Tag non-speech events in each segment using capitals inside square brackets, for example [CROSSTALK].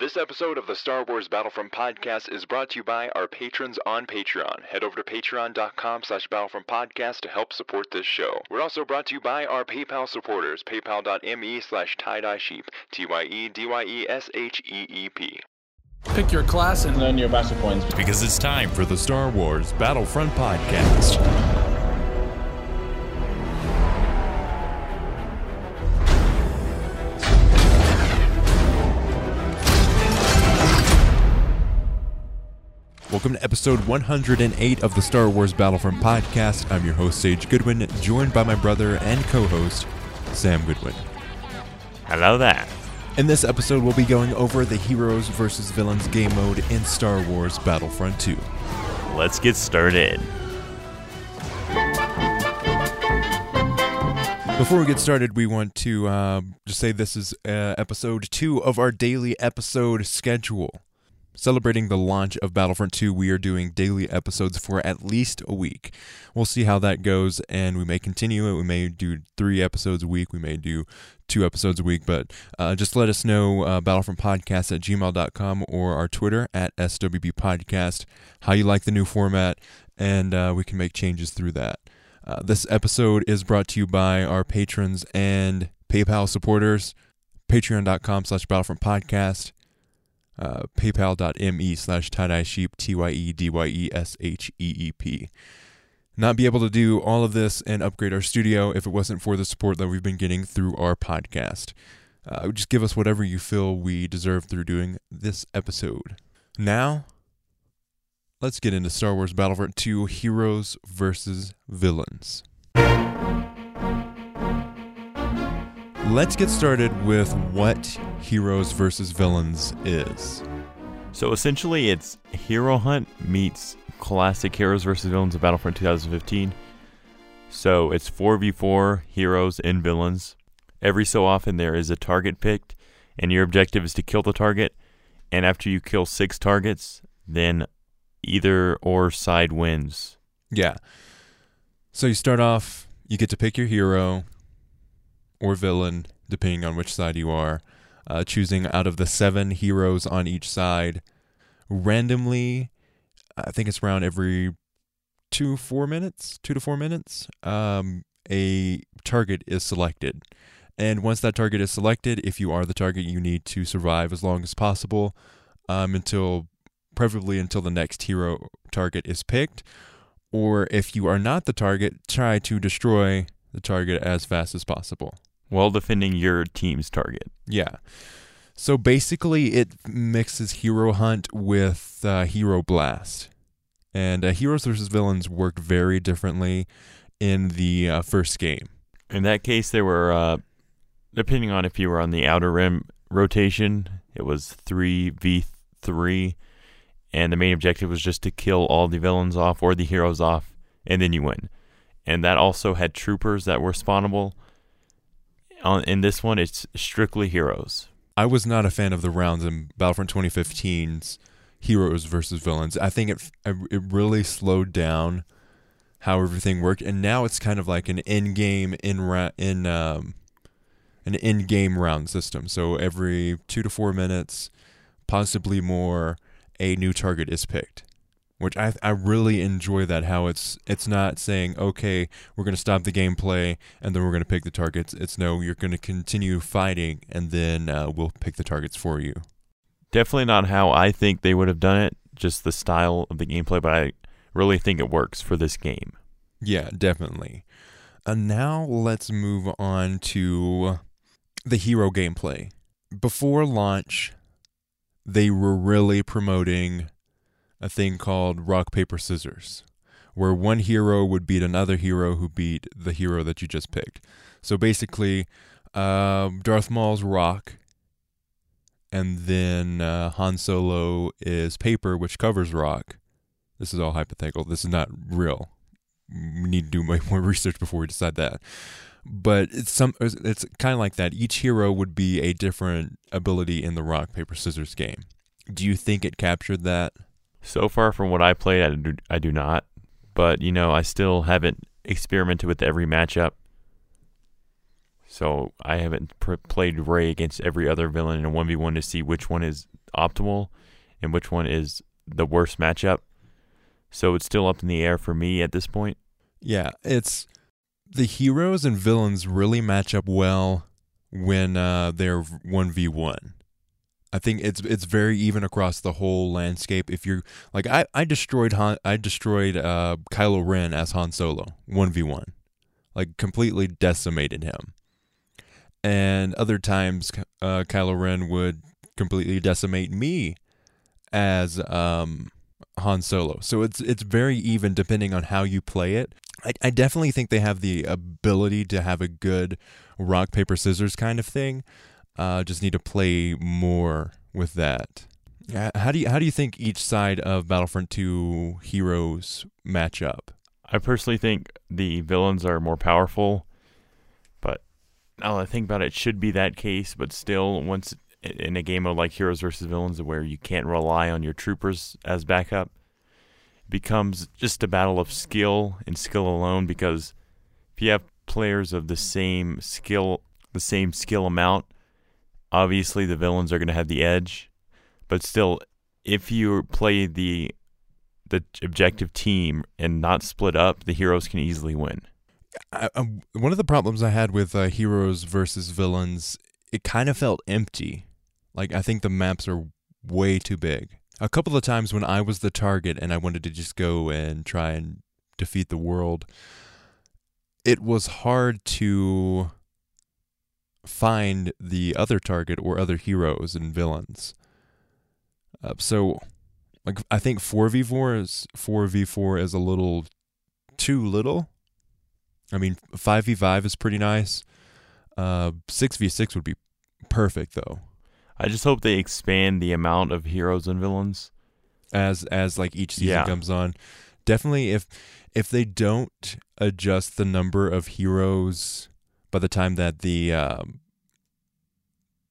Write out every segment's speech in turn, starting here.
This episode of the Star Wars Battlefront podcast is brought to you by our patrons on Patreon. Head over to patreon.com slash battlefront podcast to help support this show. We're also brought to you by our PayPal supporters, paypal.me slash tie-dye sheep, T-Y-E-D-Y-E-S-H-E-E-P. Pick your class and earn your battle points. Because it's time for the Star Wars Battlefront podcast. Welcome to episode 108 of the Star Wars Battlefront podcast. I'm your host, Sage Goodwin, joined by my brother and co host, Sam Goodwin. Hello there. In this episode, we'll be going over the heroes versus villains game mode in Star Wars Battlefront 2. Let's get started. Before we get started, we want to uh, just say this is uh, episode two of our daily episode schedule. Celebrating the launch of Battlefront 2, we are doing daily episodes for at least a week. We'll see how that goes, and we may continue it. We may do three episodes a week. We may do two episodes a week, but uh, just let us know uh, battlefrontpodcast at gmail.com or our Twitter at SWB Podcast how you like the new format, and uh, we can make changes through that. Uh, this episode is brought to you by our patrons and PayPal supporters. Patreon.com slash Battlefront Podcast uh, paypal.me slash tie-dye sheep t-y-e-d-y-e-s-h-e-e-p not be able to do all of this and upgrade our studio if it wasn't for the support that we've been getting through our podcast. Uh, just give us whatever you feel we deserve through doing this episode. Now let's get into star wars battlefront 2 heroes versus villains Let's get started with what Heroes versus Villains is. So essentially, it's Hero Hunt meets classic Heroes versus Villains of Battlefront 2015. So it's 4v4 heroes and villains. Every so often, there is a target picked, and your objective is to kill the target. And after you kill six targets, then either or side wins. Yeah. So you start off, you get to pick your hero or villain, depending on which side you are, uh, choosing out of the seven heroes on each side randomly. I think it's around every two, four minutes, two to four minutes. Um, a target is selected. And once that target is selected, if you are the target, you need to survive as long as possible um, until, preferably until the next hero target is picked. Or if you are not the target, try to destroy the target as fast as possible while defending your team's target. Yeah. So basically, it mixes Hero Hunt with uh, Hero Blast. And uh, Heroes versus Villains worked very differently in the uh, first game. In that case, there were, uh, depending on if you were on the outer rim rotation, it was 3v3. And the main objective was just to kill all the villains off or the heroes off, and then you win. And that also had troopers that were spawnable on, in this one, it's strictly heroes. I was not a fan of the rounds in Battlefront 2015's heroes versus villains. I think it it really slowed down how everything worked, and now it's kind of like an in-game in in um, an in-game round system. So every two to four minutes, possibly more, a new target is picked which I I really enjoy that how it's it's not saying okay we're going to stop the gameplay and then we're going to pick the targets. It's no you're going to continue fighting and then uh, we'll pick the targets for you. Definitely not how I think they would have done it just the style of the gameplay but I really think it works for this game. Yeah definitely. And now let's move on to the hero gameplay. Before launch they were really promoting a thing called rock, paper, scissors, where one hero would beat another hero who beat the hero that you just picked. So basically, um, Darth Maul's rock, and then uh, Han Solo is paper, which covers rock. This is all hypothetical. This is not real. We need to do way [LAUGHS] more research before we decide that. But it's some. It's kind of like that. Each hero would be a different ability in the rock paper scissors game. Do you think it captured that? So far from what I played, I do, I do not. But, you know, I still haven't experimented with every matchup. So I haven't pr- played Rey against every other villain in a 1v1 to see which one is optimal and which one is the worst matchup. So it's still up in the air for me at this point. Yeah, it's the heroes and villains really match up well when uh, they're one v one. I think it's it's very even across the whole landscape. If you're like I, I destroyed Han, I destroyed uh, Kylo Ren as Han Solo one v one, like completely decimated him. And other times, uh, Kylo Ren would completely decimate me as um, Han Solo. So it's it's very even depending on how you play it. I, I definitely think they have the ability to have a good rock paper scissors kind of thing. Uh, just need to play more with that. How do you how do you think each side of Battlefront 2 heroes match up? I personally think the villains are more powerful, but now I think about it, it should be that case. But still, once in a game of like heroes versus villains where you can't rely on your troopers as backup it becomes just a battle of skill and skill alone because if you have players of the same skill the same skill amount obviously the villains are going to have the edge but still if you play the the objective team and not split up the heroes can easily win I, I, one of the problems I had with uh, heroes versus villains, it kind of felt empty. Like I think the maps are way too big. A couple of times when I was the target and I wanted to just go and try and defeat the world, it was hard to find the other target or other heroes and villains. Uh, so, like I think four v four is four v four is a little too little. I mean, five v five is pretty nice. Uh, six v six would be perfect though. I just hope they expand the amount of heroes and villains as as like each season Yeah. comes on. Definitely if if they don't adjust the number of heroes by the time that the um,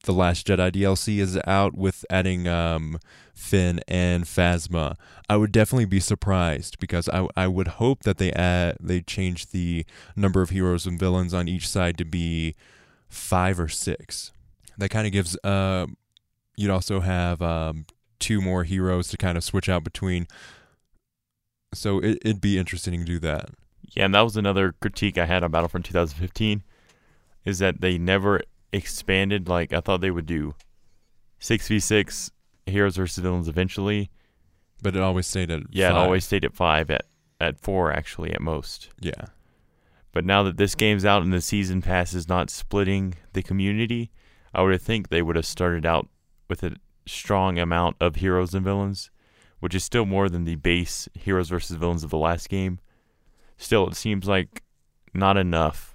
the Last Jedi DLC is out with adding um, Finn and Phasma, I would definitely be surprised because I I would hope that they add they change the number of heroes and villains on each side to be five or six. That kind of gives uh, you'd also have um, two more heroes to kind of switch out between. So it, it'd be interesting to do that. Yeah, and that was another critique I had on Battlefront 2015 is that they never expanded like I thought they would do 6v6 heroes versus villains eventually. But it always stayed at Yeah, five. it always stayed at 5 at at 4 actually at most. yeah. But now that this game's out and the season pass is not splitting the community, I would think they would have started out with a strong amount of heroes and villains, which is still more than the base heroes versus villains of the last game. Still, it seems like not enough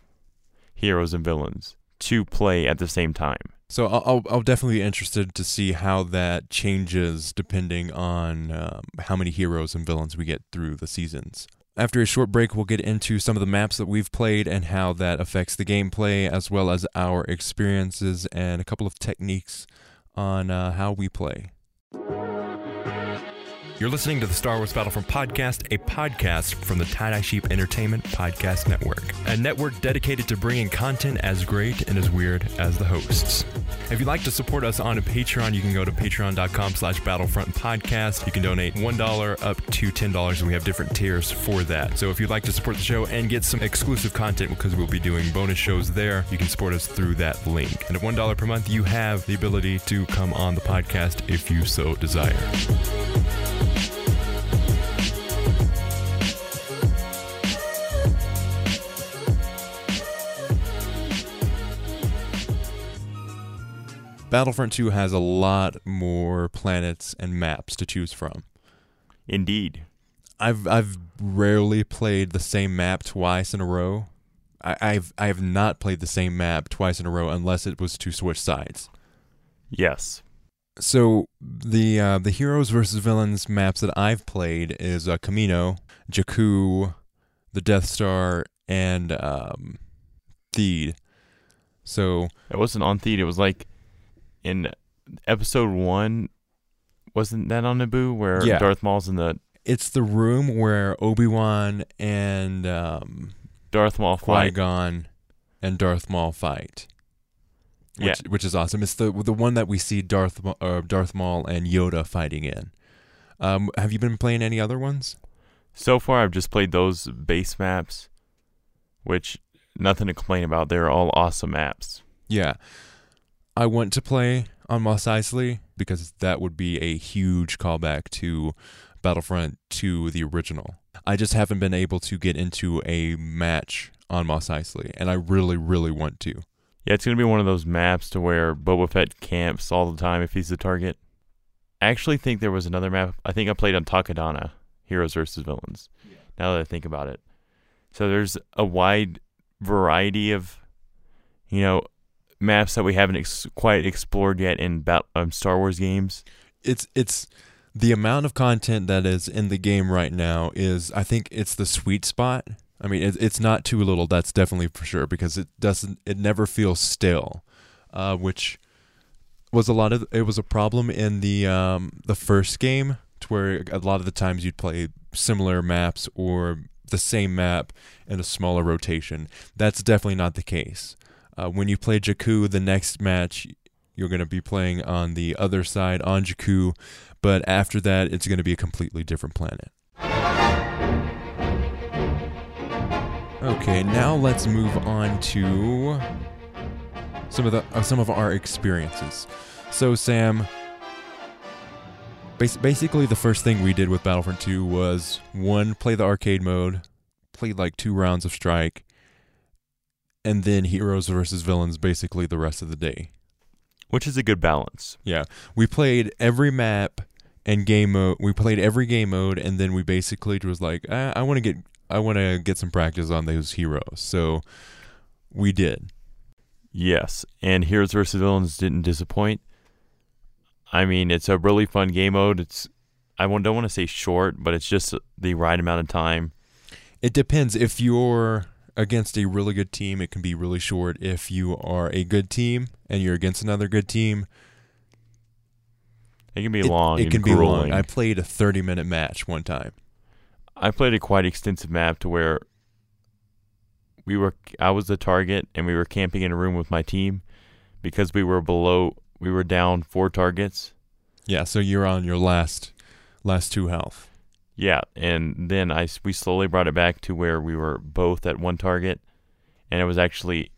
heroes and villains to play at the same time. So I'll, I'll definitely be interested to see how that changes depending on um, how many heroes and villains we get through the seasons. After a short break, we'll get into some of the maps that we've played and how that affects the gameplay, as well as our experiences and a couple of techniques on uh, how we play. You're listening to the Star Wars Battlefront podcast, a podcast from the Tie Dye Sheep Entertainment Podcast Network, a network dedicated to bringing content as great and as weird as the hosts. If you'd like to support us on a Patreon, you can go to patreon.com slash battlefront podcast. You can donate $1 up to $10, and we have different tiers for that. So if you'd like to support the show and get some exclusive content because we'll be doing bonus shows there, you can support us through that link. And at $1 per month, you have the ability to come on the podcast if you so desire. Battlefront 2 has a lot more planets and maps to choose from. Indeed. I've I've rarely played the same map twice in a row. I, I've I have not played the same map twice in a row unless it was to switch sides. Yes. So the uh, the heroes versus villains maps that I've played is uh, Kamino, Jakku, the Death Star, and um, Theed. So It wasn't on Theed. It was like in episode one. Wasn't that on Naboo where Yeah. Darth Maul's in the it's the room where Obi Wan and um, Darth Maul Qui fight? Gon and Darth Maul fight. which, Yeah. which is awesome. It's the the one that we see Darth uh, Darth Maul and Yoda fighting in. Um, have you been playing any other ones? So far, I've just played those base maps, which nothing to complain about. They're all awesome maps. Yeah, I want to play on Mos Eisley because that would be a huge callback to Battlefront 2, the original. I just haven't been able to get into a match on Mos Eisley, and I really, really want to. Yeah, it's gonna be one of those maps to where Boba Fett camps all the time if he's the target. I actually think there was another map. I think I played on Takodana, Heroes versus Villains. Now that I think about it, so there's a wide variety of, you know, maps that we haven't ex- quite explored yet in um, Star Wars games. it's it's the amount of content that is in the game right now is I think it's the sweet spot. I mean, it, it's not too little. That's definitely for sure because it doesn't. It never feels stale, uh, which was a lot of. It was a problem in the um, the first game, to where a lot of the times you'd play similar maps or the same map in a smaller rotation. That's definitely not the case. Uh, when you play Jakku, the next match you're going to be playing on the other side on Jakku, but after that, it's going to be a completely different planet. Okay, now let's move on to some of the uh, some of our experiences. So, Sam, bas- basically, the first thing we did with Battlefront 2 was one, play the arcade mode, played like two rounds of Strike, and then Heroes versus Villains basically the rest of the day. which is a good balance. Yeah, we played every map and game mode. We played every game mode, and then we basically was like, ah, I want to get, I want to get some practice on those heroes. So we did. Yes, and Heroes vs. Villains didn't disappoint. I mean, it's a really fun game mode. It's I don't want to say short, but it's just the right amount of time. It depends. If you're against a really good team, it can be really short. If you are a good team and you're against another good team, It can be it, long. it can be long. I played a 30 minute match one time. I played a quite extensive map to where we were I was the target and we were camping in a room with my team because we were below we were down four targets. Yeah, so you're on your last last two health. Yeah, and then I we slowly brought it back to where we were both at one target and it was actually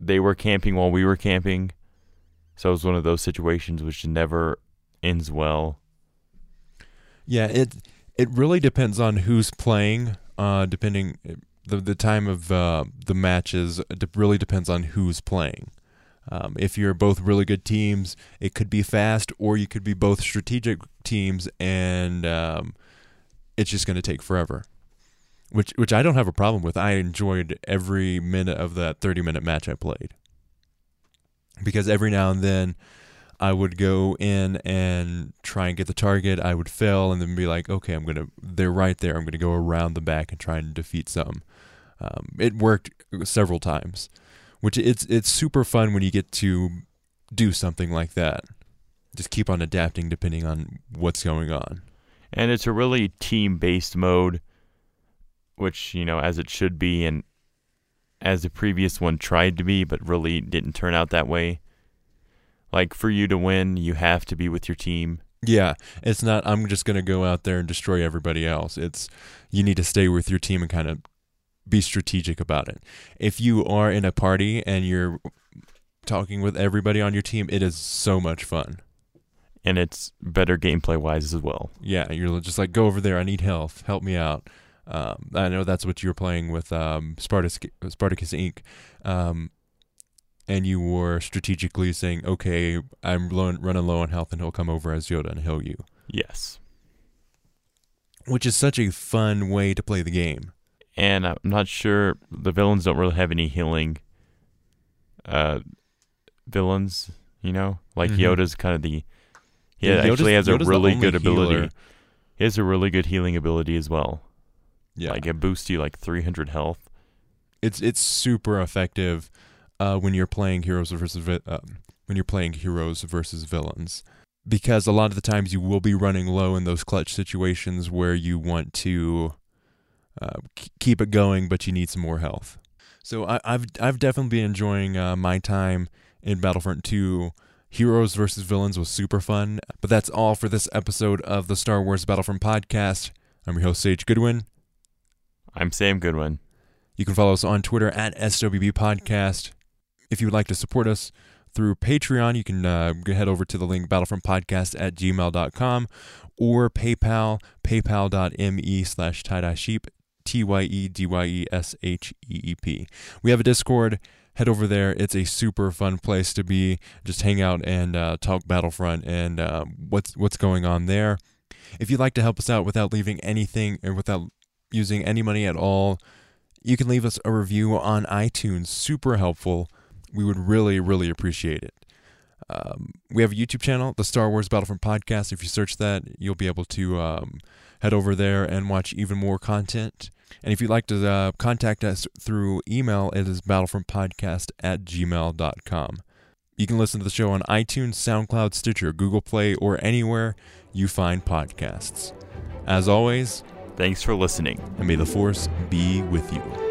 they were camping while we were camping. So it was one of those situations which never ends well. Yeah, it it really depends on who's playing. Uh, depending the the time of uh, the matches, it really depends on who's playing. Um, if you're both really good teams, it could be fast, or you could be both strategic teams, and um, it's just going to take forever. Which which I don't have a problem with. I enjoyed every minute of that 30 minute match I played because every now and then I would go in and try and get the target. I would fail and then be like, okay, I'm gonna. They're right there. I'm gonna go around the back and try and defeat some. Um, it worked several times, which it's it's super fun when you get to do something like that. Just keep on adapting depending on what's going on. And it's a really team based mode, which, you know, as it should be, and as the previous one tried to be, but really didn't turn out that way. Like, for you to win, you have to be with your team. Yeah, it's not. I'm just gonna go out there and destroy everybody else. It's you need to stay with your team and kind of be strategic about it. If you are in a party and you're talking with everybody on your team, it is so much fun. And it's better gameplay wise as well. Yeah, you're just like, go over there. I need health. Help me out. Um, I know that's what you were playing with um, Spartacus, Spartacus Inc. Um, and you were strategically saying, okay, I'm low, running low on health, and he'll come over as Yoda and heal you, Yes. which is such a fun way to play the game. And I'm not sure the villains don't really have any healing uh, villains, you know? Like Mhm. Yoda's kind of the. Yeah, Yoda's- actually has a Yoda's the really good ability. healer. He has a really good healing ability as well. Yeah, Like it boosts you like 300 health. it's it's super effective uh, when you're playing heroes versus vi- uh, when you're playing heroes versus villains because a lot of the times you will be running low in those clutch situations where you want to uh, k- keep it going but you need some more health so I, I've I've definitely been enjoying uh, my time in Battlefront 2. Heroes versus Villains was super fun. But that's all for this episode of the Star Wars Battlefront podcast. I'm your host, Sage Goodwin. I'm Sam Goodwin. You can follow us on Twitter at SWB Podcast. If you would like to support us through Patreon, you can uh, head over to the link battlefrontpodcast at gmail.com or PayPal, paypal.me slash tie-dye sheep, T-Y-E-D-Y-E-S-H-E-E-P. We have a Discord. Head over there. It's a super fun place to be. Just hang out and uh, talk Battlefront and uh, what's what's going on there. If you'd like to help us out without leaving anything or without using any money at all, you can leave us a review on iTunes. Super helpful. We would really, really appreciate it. Um, we have a YouTube channel, the Star Wars Battlefront Podcast. If you search that, you'll be able to um, head over there and watch even more content. And if you'd like to uh, contact us through email, it is battlefrontpodcast at gmail.com. You can listen to the show on iTunes, SoundCloud, Stitcher, Google Play, or anywhere you find podcasts. As always, Thanks for listening. and may the Force be with you.